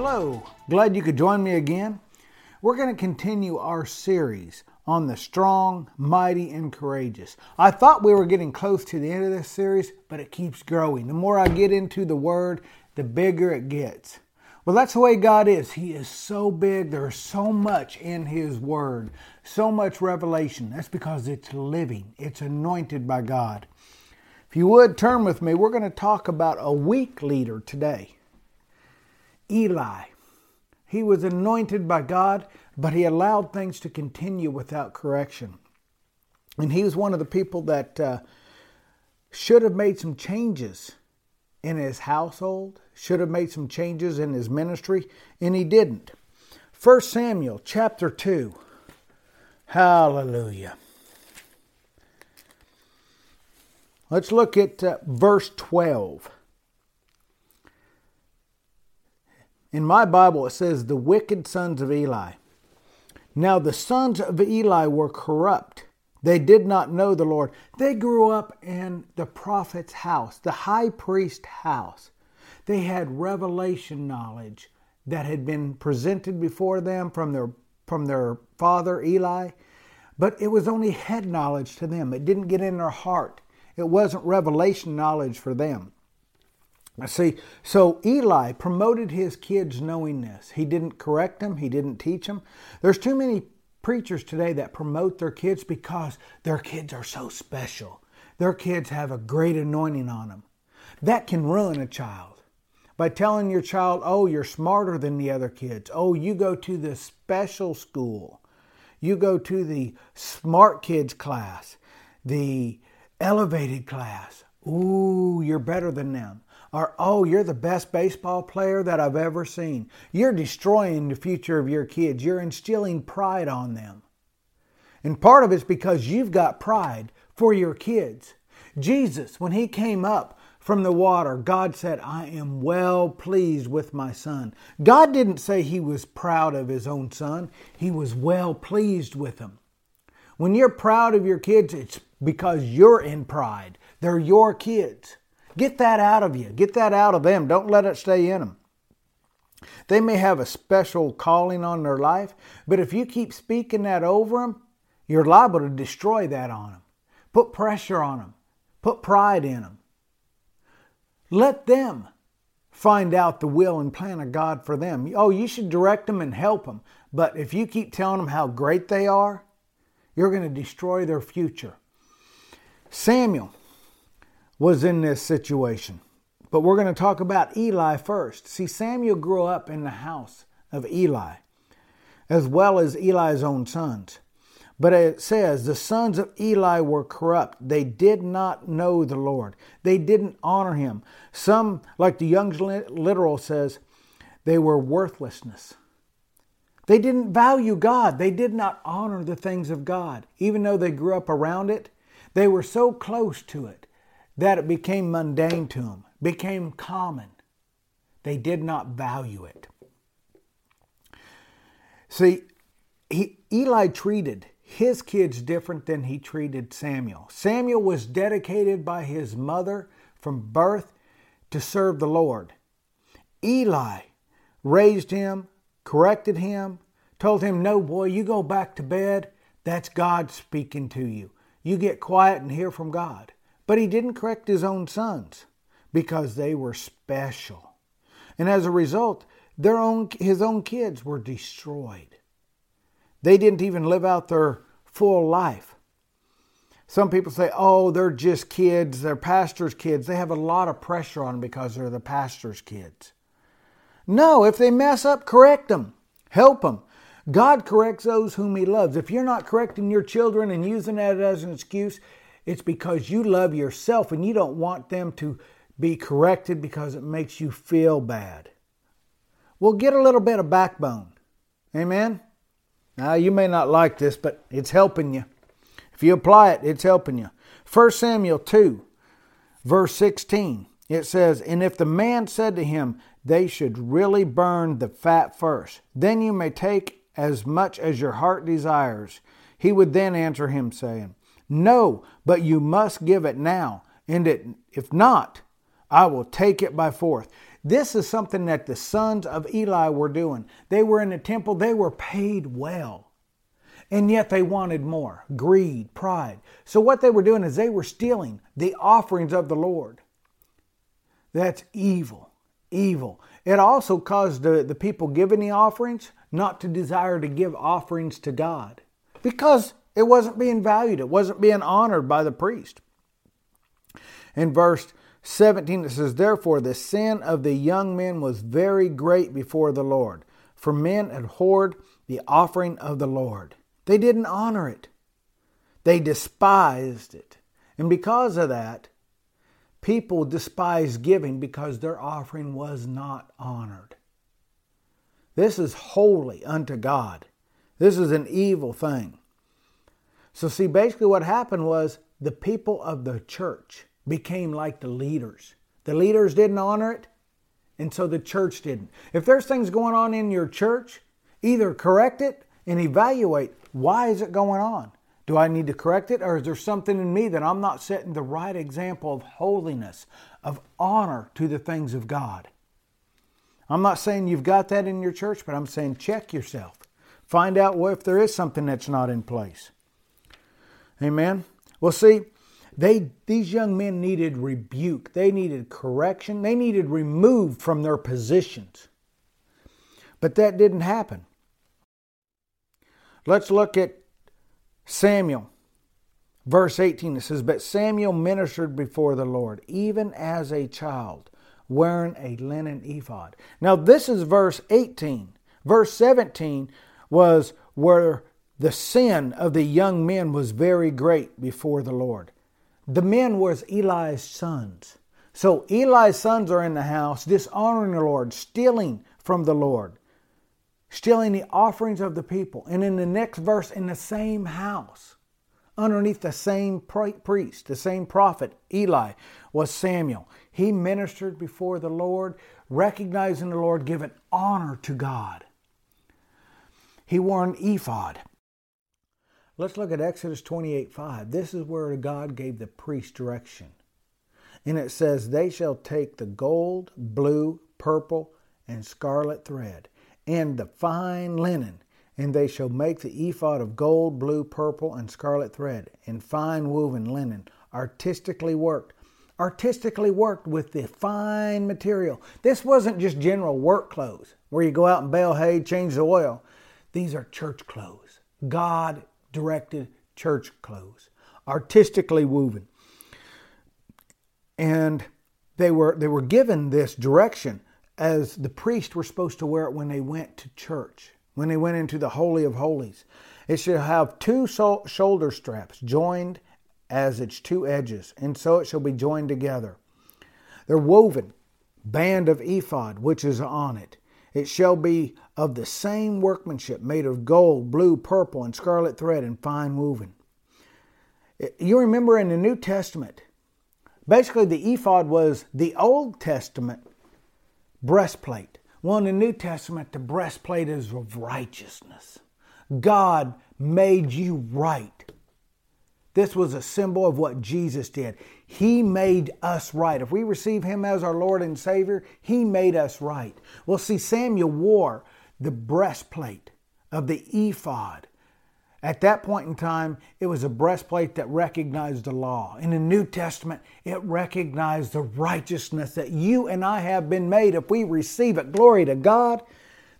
Hello, glad you could join me again. We're going to continue our series on the strong, mighty, and courageous. I thought we were getting close to the end of this series, but it keeps growing. The more I get into the Word, the bigger it gets. Well, that's the way God is. He is so big. There's so much in His Word, so much revelation. That's because it's living, it's anointed by God. If you would turn with me, we're going to talk about a weak leader today. Eli. He was anointed by God, but he allowed things to continue without correction. And he was one of the people that uh, should have made some changes in his household, should have made some changes in his ministry, and he didn't. 1 Samuel chapter 2. Hallelujah. Let's look at uh, verse 12. In my Bible, it says, the wicked sons of Eli. Now, the sons of Eli were corrupt. They did not know the Lord. They grew up in the prophet's house, the high priest's house. They had revelation knowledge that had been presented before them from their, from their father Eli, but it was only head knowledge to them. It didn't get in their heart. It wasn't revelation knowledge for them. See, so Eli promoted his kids knowing this. He didn't correct them, he didn't teach them. There's too many preachers today that promote their kids because their kids are so special. Their kids have a great anointing on them. That can ruin a child. By telling your child, oh, you're smarter than the other kids. Oh, you go to the special school. You go to the smart kids class, the elevated class. Ooh, you're better than them or, oh, you're the best baseball player that I've ever seen. You're destroying the future of your kids. You're instilling pride on them. And part of it's because you've got pride for your kids. Jesus, when he came up from the water, God said, I am well pleased with my son. God didn't say he was proud of his own son, he was well pleased with him. When you're proud of your kids, it's because you're in pride. They're your kids. Get that out of you. Get that out of them. Don't let it stay in them. They may have a special calling on their life, but if you keep speaking that over them, you're liable to destroy that on them. Put pressure on them. Put pride in them. Let them find out the will and plan of God for them. Oh, you should direct them and help them. But if you keep telling them how great they are, you're going to destroy their future. Samuel was in this situation. But we're going to talk about Eli first. See, Samuel grew up in the house of Eli, as well as Eli's own sons. But it says, the sons of Eli were corrupt. They did not know the Lord, they didn't honor him. Some, like the Young's Literal says, they were worthlessness. They didn't value God. They did not honor the things of God. Even though they grew up around it, they were so close to it that it became mundane to them, became common. They did not value it. See, he, Eli treated his kids different than he treated Samuel. Samuel was dedicated by his mother from birth to serve the Lord. Eli raised him, corrected him, told him, No, boy, you go back to bed. That's God speaking to you. You get quiet and hear from God. But he didn't correct his own sons because they were special. And as a result, their own, his own kids were destroyed. They didn't even live out their full life. Some people say, oh, they're just kids, they're pastor's kids. They have a lot of pressure on them because they're the pastor's kids. No, if they mess up, correct them, help them. God corrects those whom He loves. If you're not correcting your children and using that as an excuse, it's because you love yourself and you don't want them to be corrected because it makes you feel bad. Well, get a little bit of backbone. Amen? Now, you may not like this, but it's helping you. If you apply it, it's helping you. 1 Samuel 2, verse 16, it says, And if the man said to him, They should really burn the fat first, then you may take as much as your heart desires. He would then answer him, saying, no, but you must give it now. And it, if not, I will take it by force. This is something that the sons of Eli were doing. They were in the temple, they were paid well. And yet they wanted more greed, pride. So what they were doing is they were stealing the offerings of the Lord. That's evil. Evil. It also caused the, the people giving the offerings not to desire to give offerings to God because it wasn't being valued, it wasn't being honored by the priest. In verse 17, it says, Therefore the sin of the young men was very great before the Lord, for men abhorred the offering of the Lord. They didn't honor it, they despised it. And because of that, people despised giving because their offering was not honored. This is holy unto God. This is an evil thing. So, see, basically what happened was the people of the church became like the leaders. The leaders didn't honor it, and so the church didn't. If there's things going on in your church, either correct it and evaluate why is it going on? Do I need to correct it, or is there something in me that I'm not setting the right example of holiness, of honor to the things of God? I'm not saying you've got that in your church, but I'm saying check yourself. Find out if there is something that's not in place. Amen. Well, see, they these young men needed rebuke. They needed correction. They needed removed from their positions. But that didn't happen. Let's look at Samuel. Verse 18 it says, But Samuel ministered before the Lord, even as a child, wearing a linen ephod. Now, this is verse 18. Verse 17 was where the sin of the young men was very great before the Lord. The men was Eli's sons. So Eli's sons are in the house, dishonoring the Lord, stealing from the Lord stealing the offerings of the people. And in the next verse, in the same house, underneath the same priest, the same prophet, Eli, was Samuel. He ministered before the Lord, recognizing the Lord, giving honor to God. He wore an ephod. Let's look at Exodus 28 5. This is where God gave the priest direction. And it says, They shall take the gold, blue, purple, and scarlet thread and the fine linen, and they shall make the ephod of gold, blue, purple, and scarlet thread, and fine woven linen, artistically worked. Artistically worked with the fine material. This wasn't just general work clothes where you go out and bale hay, change the oil. These are church clothes. God directed church clothes, artistically woven. And they were, they were given this direction as the priests were supposed to wear it when they went to church, when they went into the Holy of Holies. It shall have two shoulder straps joined as its two edges, and so it shall be joined together. They're woven, band of ephod, which is on it. It shall be of the same workmanship, made of gold, blue, purple, and scarlet thread, and fine woven. You remember in the New Testament, basically the ephod was the Old Testament breastplate. Well, in the New Testament, the breastplate is of righteousness. God made you right. This was a symbol of what Jesus did. He made us right. If we receive Him as our Lord and Savior, He made us right. Well, see, Samuel wore the breastplate of the ephod at that point in time, it was a breastplate that recognized the law. In the New Testament, it recognized the righteousness that you and I have been made if we receive it. Glory to God,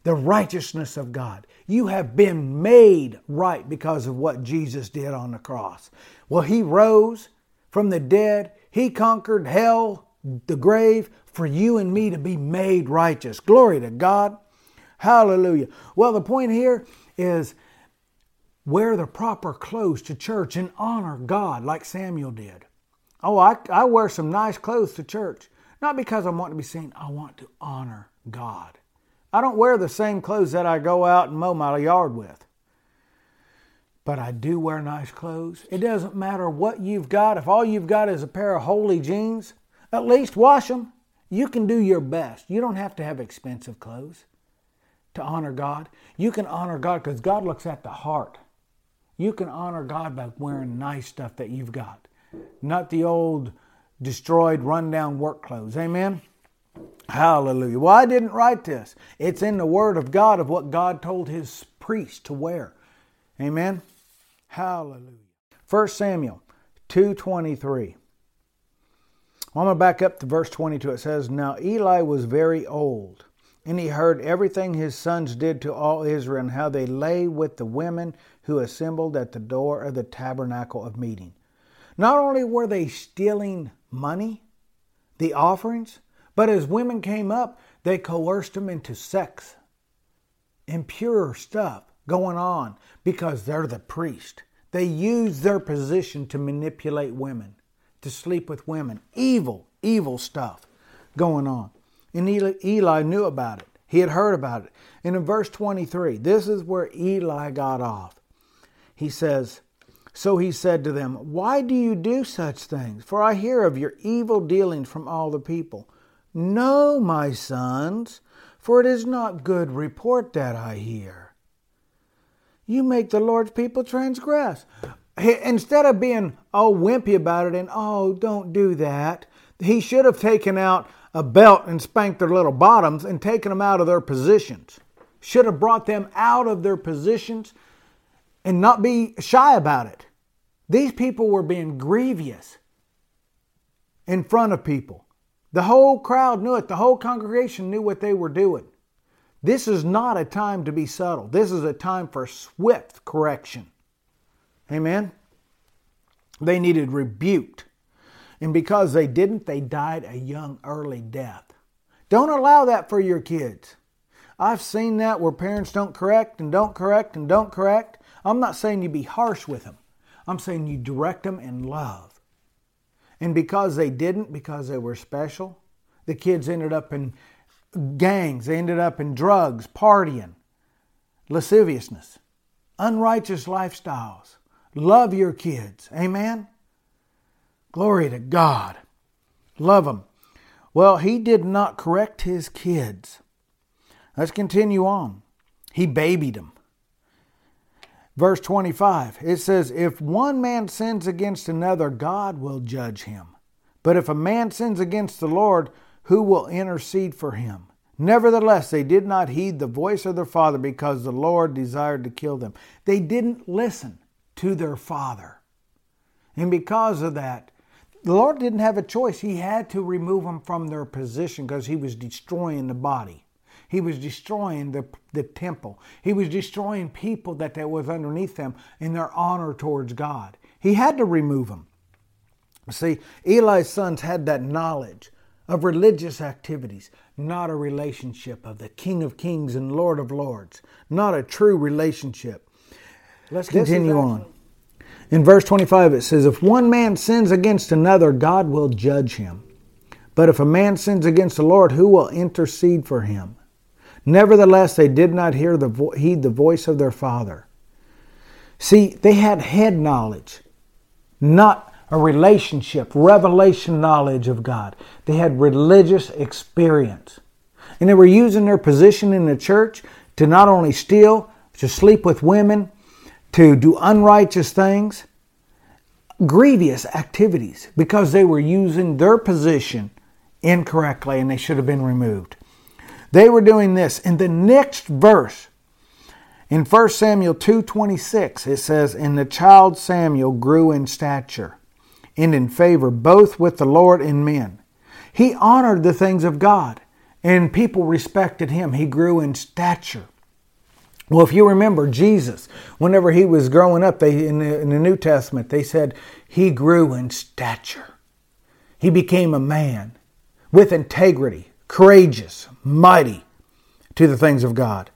the righteousness of God. You have been made right because of what Jesus did on the cross. Well, He rose from the dead, He conquered hell, the grave, for you and me to be made righteous. Glory to God. Hallelujah. Well, the point here is wear the proper clothes to church and honor God like Samuel did. Oh, I, I wear some nice clothes to church, not because I want to be seen, I want to honor God. I don't wear the same clothes that I go out and mow my yard with. But I do wear nice clothes. It doesn't matter what you've got. If all you've got is a pair of holy jeans, at least wash them. You can do your best. You don't have to have expensive clothes to honor God. You can honor God because God looks at the heart. You can honor God by wearing nice stuff that you've got, not the old destroyed, rundown work clothes. Amen? Hallelujah. Well, I didn't write this. It's in the Word of God of what God told his priest to wear. Amen. Hallelujah. 1 Samuel 223. Well, I'm going to back up to verse 22. It says, Now Eli was very old, and he heard everything his sons did to all Israel, and how they lay with the women who assembled at the door of the tabernacle of meeting. Not only were they stealing money, the offerings, but as women came up, they coerced them into sex, impure stuff going on because they're the priest. They use their position to manipulate women, to sleep with women. Evil, evil stuff going on. And Eli, Eli knew about it. He had heard about it. And in verse 23, this is where Eli got off. He says, So he said to them, Why do you do such things? For I hear of your evil dealings from all the people. No, my sons, for it is not good report that I hear you make the Lord's people transgress. Instead of being all wimpy about it and, oh, don't do that, he should have taken out a belt and spanked their little bottoms and taken them out of their positions. Should have brought them out of their positions and not be shy about it. These people were being grievous in front of people. The whole crowd knew it, the whole congregation knew what they were doing. This is not a time to be subtle. This is a time for swift correction. Amen? They needed rebuked. And because they didn't, they died a young, early death. Don't allow that for your kids. I've seen that where parents don't correct and don't correct and don't correct. I'm not saying you be harsh with them, I'm saying you direct them in love. And because they didn't, because they were special, the kids ended up in gangs. They ended up in drugs, partying, lasciviousness, unrighteous lifestyles. Love your kids. Amen? Glory to God. Love them. Well, he did not correct his kids. Let's continue on. He babied them. Verse 25, it says, If one man sins against another, God will judge him. But if a man sins against the Lord, who will intercede for him. Nevertheless, they did not heed the voice of their father because the Lord desired to kill them. They didn't listen to their father. And because of that, the Lord didn't have a choice. He had to remove them from their position because He was destroying the body. He was destroying the, the temple. He was destroying people that, that was underneath them in their honor towards God. He had to remove them. See, Eli's sons had that knowledge of religious activities, not a relationship of the King of Kings and Lord of Lords, not a true relationship. Let's continue on. In verse 25, it says, If one man sins against another, God will judge him. But if a man sins against the Lord, who will intercede for him? Nevertheless, they did not hear the vo- heed the voice of their father. See, they had head knowledge, not a relationship, revelation knowledge of God. They had religious experience. And they were using their position in the church to not only steal, to sleep with women, to do unrighteous things, grievous activities, because they were using their position incorrectly and they should have been removed. They were doing this. In the next verse, in 1 Samuel 2:26, it says, "And the child Samuel grew in stature and in favor both with the Lord and men. He honored the things of God, and people respected him. He grew in stature. Well, if you remember Jesus, whenever he was growing up, they in the, in the New Testament, they said he grew in stature. He became a man with integrity, courageous, mighty to the things of God.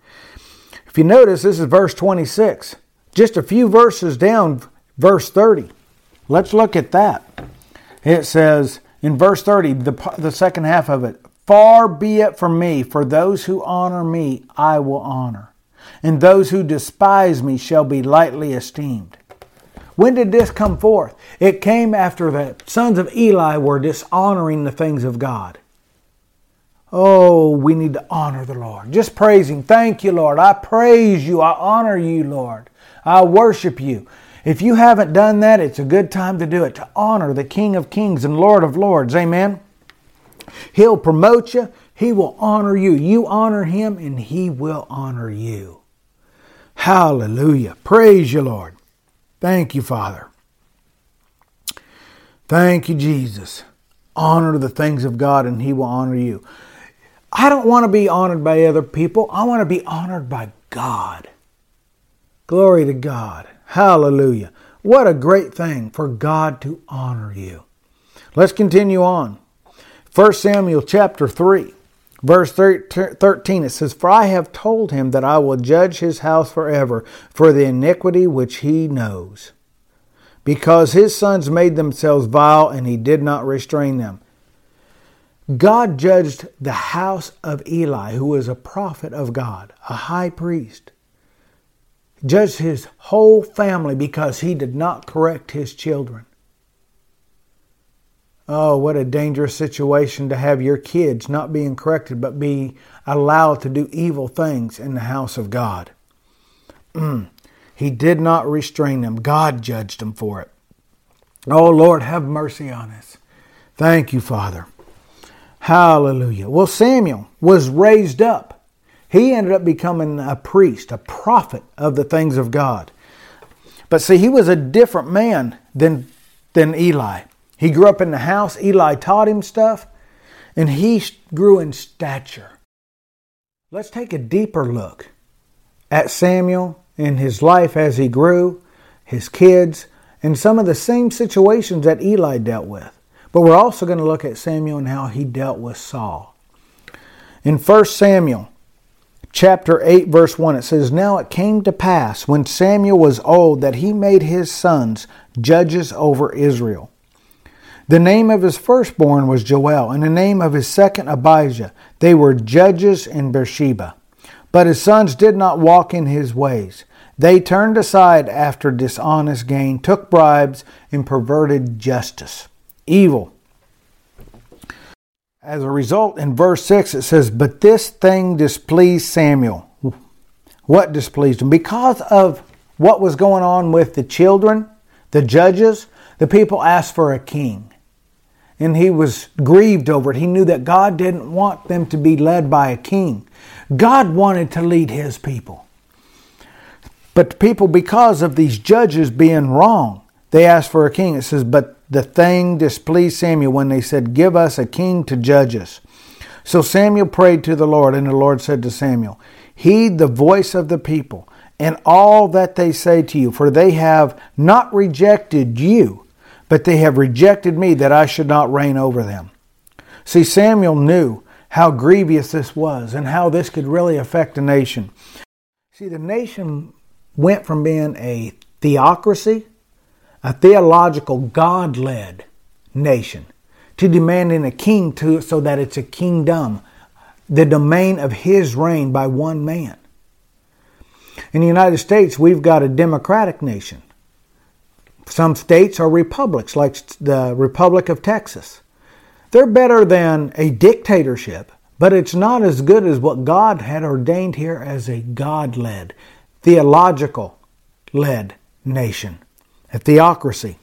If you notice, this is verse 26. Just a few verses down, verse 30. Let's look at that. It says in verse 30, the, the second half of it, Far be it from me, for those who honor me I will honor, and those who despise me shall be lightly esteemed. When did this come forth? It came after the sons of Eli were dishonoring the things of God. Oh, we need to honor the Lord. Just praising. Thank you, Lord. I praise you. I honor you, Lord. I worship you. If you haven't done that, it's a good time to do it, to honor the King of Kings and Lord of Lords. Amen. He'll promote you, He will honor you. You honor him, and he will honor you. Hallelujah. Praise you, Lord. Thank you, Father. Thank you, Jesus. Honor the things of God, and he will honor you. I don't want to be honored by other people. I want to be honored by God. Glory to God. Hallelujah. What a great thing for God to honor you. Let's continue on. 1 Samuel chapter 3, verse 13, it says, For I have told him that I will judge his house forever for the iniquity which he knows, because his sons made themselves vile and he did not restrain them. God judged the house of Eli, who was a prophet of God, a high priest. Judged his whole family because he did not correct his children. Oh, what a dangerous situation to have your kids not being corrected, but be allowed to do evil things in the house of God. Mm. He did not restrain them. God judged them for it. Oh, Lord, have mercy on us. Thank you, Father. Hallelujah. Well, Samuel was raised up. He ended up becoming a priest, a prophet of the things of God. But see, he was a different man than, than Eli. He grew up in the house. Eli taught him stuff, and he grew in stature. Let's take a deeper look at Samuel and his life as he grew, his kids, and some of the same situations that Eli dealt with. But we're also going to look at Samuel and how he dealt with Saul. In 1 Samuel chapter 8 verse 1 it says now it came to pass when Samuel was old that he made his sons judges over Israel. The name of his firstborn was Joel, and the name of his second Abijah. They were judges in Beersheba. But his sons did not walk in his ways. They turned aside after dishonest gain, took bribes, and perverted justice evil. As a result, in verse 6, it says, But this thing displeased Samuel. What displeased him? Because of what was going on with the children, the judges, the people asked for a king. And he was grieved over it. He knew that God didn't want them to be led by a king. God wanted to lead his people. But the people, because of these judges being wrong, they asked for a king. It says, But the thing displeased Samuel when they said, Give us a king to judge us. So Samuel prayed to the Lord, and the Lord said to Samuel, Heed the voice of the people and all that they say to you, for they have not rejected you, but they have rejected me that I should not reign over them. See, Samuel knew how grievous this was and how this could really affect a nation. See, the nation went from being a theocracy a theological, God led nation, to demanding a king to, so that it's a kingdom, the domain of his reign by one man. In the United States, we've got a democratic nation. Some states are republics, like the Republic of Texas. They're better than a dictatorship, but it's not as good as what God had ordained here as a God led, theological led nation a theocracy.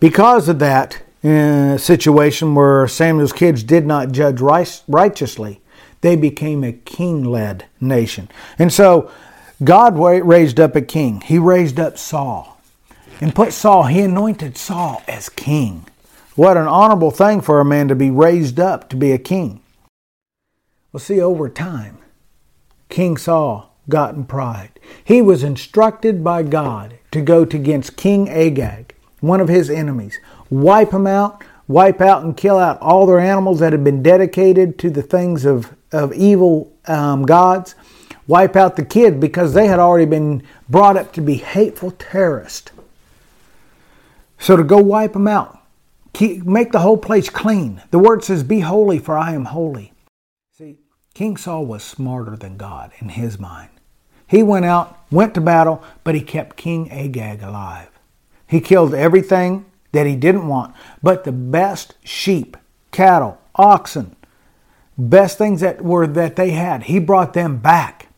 Because of that uh, situation where Samuel's kids did not judge righteously, they became a king led nation. And so God raised up a king. He raised up Saul and put Saul, he anointed Saul as king. What an honorable thing for a man to be raised up to be a king. Well, see, over time, King Saul got in pride. He was instructed by God to go against King Agag, one of his enemies, wipe him out, wipe out and kill out all their animals that had been dedicated to the things of, of evil um, gods, wipe out the kids because they had already been brought up to be hateful terrorists. So to go wipe them out, keep, make the whole place clean. The word says, Be holy, for I am holy. King Saul was smarter than God in his mind. He went out, went to battle, but he kept King Agag alive. He killed everything that he didn't want, but the best sheep, cattle, oxen, best things that were that they had, he brought them back.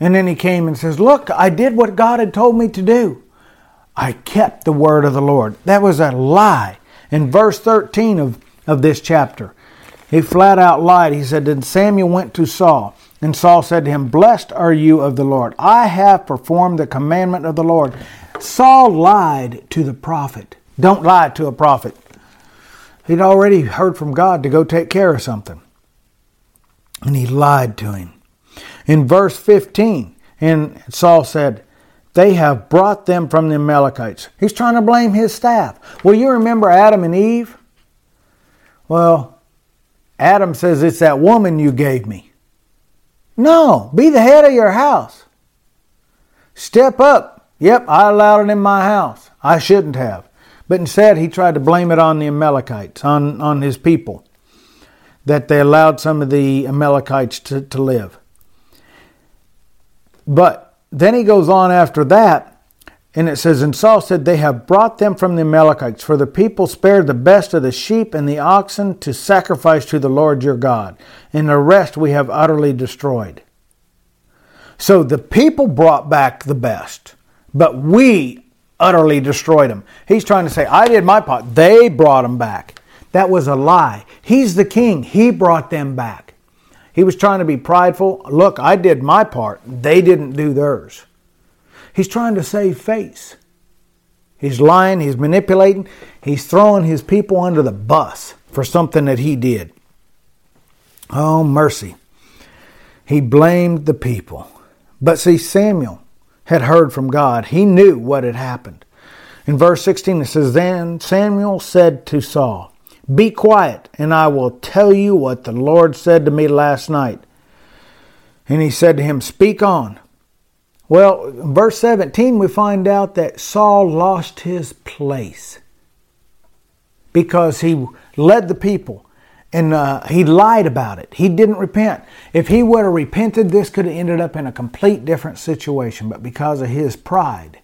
And then he came and says, "Look, I did what God had told me to do. I kept the word of the Lord." That was a lie. In verse 13 of, of this chapter, He flat out lied. He said, Then Samuel went to Saul, and Saul said to him, Blessed are you of the Lord. I have performed the commandment of the Lord. Saul lied to the prophet. Don't lie to a prophet. He'd already heard from God to go take care of something. And he lied to him. In verse 15, and Saul said, They have brought them from the Amalekites. He's trying to blame his staff. Well, you remember Adam and Eve? Well, Adam says, It's that woman you gave me. No, be the head of your house. Step up. Yep, I allowed it in my house. I shouldn't have. But instead, he tried to blame it on the Amalekites, on, on his people, that they allowed some of the Amalekites to, to live. But then he goes on after that, and it says, And Saul said, They have brought them from the Amalekites, for the people spared the best of the sheep and the oxen to sacrifice to the Lord your God, and the rest we have utterly destroyed. So the people brought back the best, but we utterly destroyed them. He's trying to say, I did my part. They brought them back. That was a lie. He's the king. He brought them back. He was trying to be prideful. Look, I did my part. They didn't do theirs. He's trying to save face. He's lying. He's manipulating. He's throwing his people under the bus for something that he did. Oh, mercy. He blamed the people. But see, Samuel, had heard from God. He knew what had happened. In verse 16 it says, Then Samuel said to Saul, Be quiet, and I will tell you what the Lord said to me last night. And he said to him, Speak on. Well, verse 17, we find out that Saul lost his place because he led the people and uh, he lied about it. He didn't repent. If he would have repented, this could have ended up in a complete different situation. But because of his pride,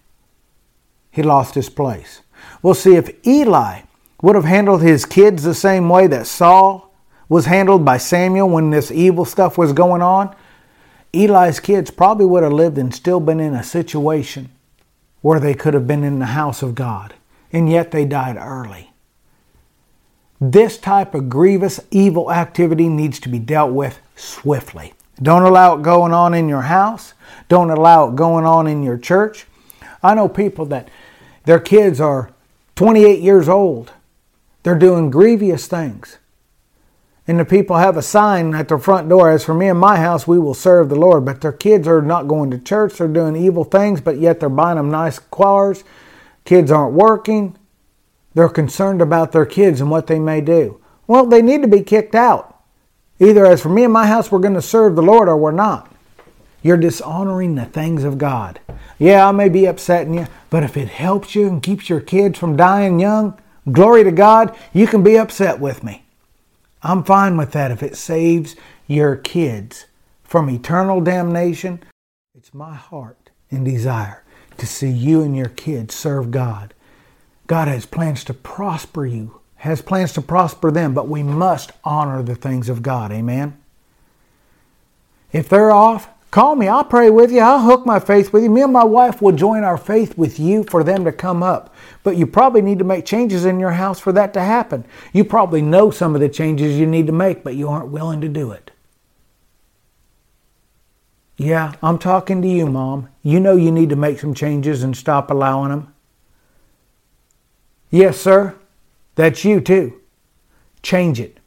he lost his place. We'll see if Eli would have handled his kids the same way that Saul was handled by Samuel when this evil stuff was going on. Eli's kids probably would have lived and still been in a situation where they could have been in the house of God, and yet they died early. This type of grievous evil activity needs to be dealt with swiftly. Don't allow it going on in your house. Don't allow it going on in your church. I know people that their kids are 28 years old. They're doing grievous things. And the people have a sign at their front door as for me and my house, we will serve the Lord. But their kids are not going to church. They're doing evil things, but yet they're buying them nice cars. Kids aren't working. They're concerned about their kids and what they may do. Well, they need to be kicked out. Either as for me and my house, we're going to serve the Lord or we're not. You're dishonoring the things of God. Yeah, I may be upsetting you, but if it helps you and keeps your kids from dying young, glory to God, you can be upset with me. I'm fine with that if it saves your kids from eternal damnation. It's my heart and desire to see you and your kids serve God God has plans to prosper you, has plans to prosper them, but we must honor the things of God. Amen. If they're off, call me. I'll pray with you. I'll hook my faith with you. Me and my wife will join our faith with you for them to come up. But you probably need to make changes in your house for that to happen. You probably know some of the changes you need to make, but you aren't willing to do it. Yeah, I'm talking to you, Mom. You know you need to make some changes and stop allowing them. Yes, sir. That's you too. Change it.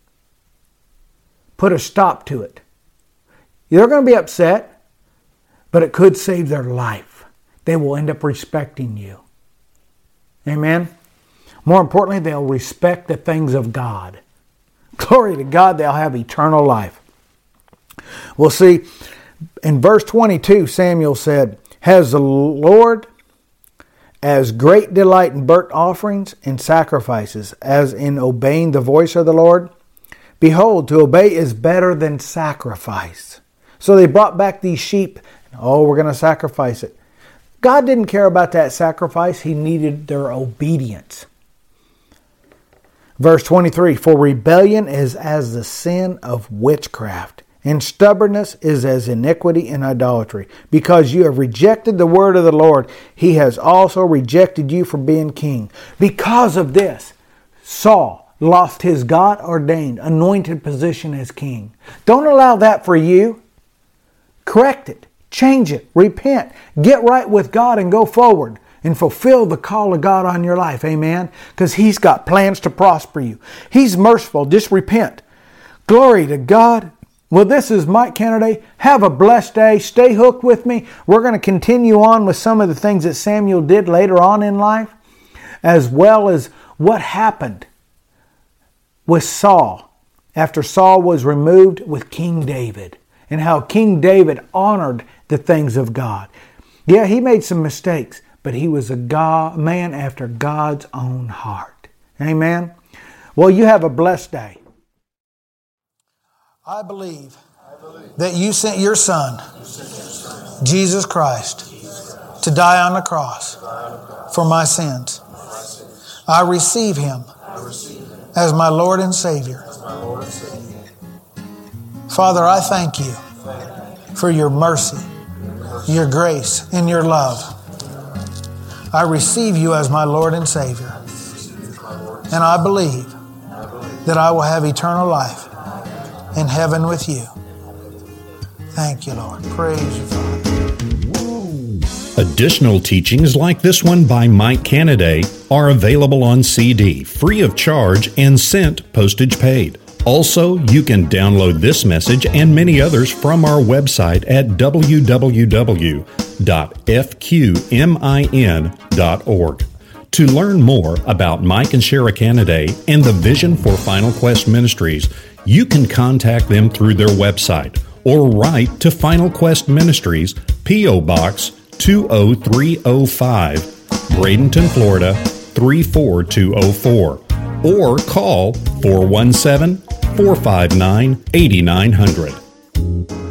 Put a stop to it. They're going to be upset, but it could save their life. They will end up respecting you. Amen. More importantly, they'll respect the things of God. Glory to God, they'll have eternal life. We'll see in verse 22, Samuel said, Has the Lord as great delight in burnt offerings and sacrifices as in obeying the voice of the Lord? Behold, to obey is better than sacrifice. So they brought back these sheep. Oh, we're going to sacrifice it. God didn't care about that sacrifice, He needed their obedience. Verse 23 For rebellion is as the sin of witchcraft, and stubbornness is as iniquity and idolatry. Because you have rejected the word of the Lord, he has also rejected you from being king. Because of this, Saul lost his God ordained, anointed position as king. Don't allow that for you. Correct it, change it, repent, get right with God, and go forward and fulfill the call of God on your life. Amen. Because He's got plans to prosper you. He's merciful. Just repent. Glory to God. Well, this is Mike Canaday. Have a blessed day. Stay hooked with me. We're going to continue on with some of the things that Samuel did later on in life, as well as what happened with Saul after Saul was removed with King David and how King David honored the things of God. Yeah, he made some mistakes, but he was a God, man after God's own heart. Amen. Well, you have a blessed day. I believe, I believe that you sent your son, Jesus Christ, to die on the cross for my sins. I receive him as my Lord and Savior. Father, I thank you for your mercy, your grace, and your love. I receive you as my Lord and Savior. And I believe that I will have eternal life in heaven with you. Thank you, Lord. Praise you, Father. Additional teachings like this one by Mike Canaday are available on CD, free of charge, and sent postage paid. Also, you can download this message and many others from our website at www.fqmin.org. To learn more about Mike and Shara Canaday and the vision for Final Quest Ministries, you can contact them through their website or write to Final Quest Ministries, P.O. Box 20305, Bradenton, Florida 34204, or call 417 459 8900.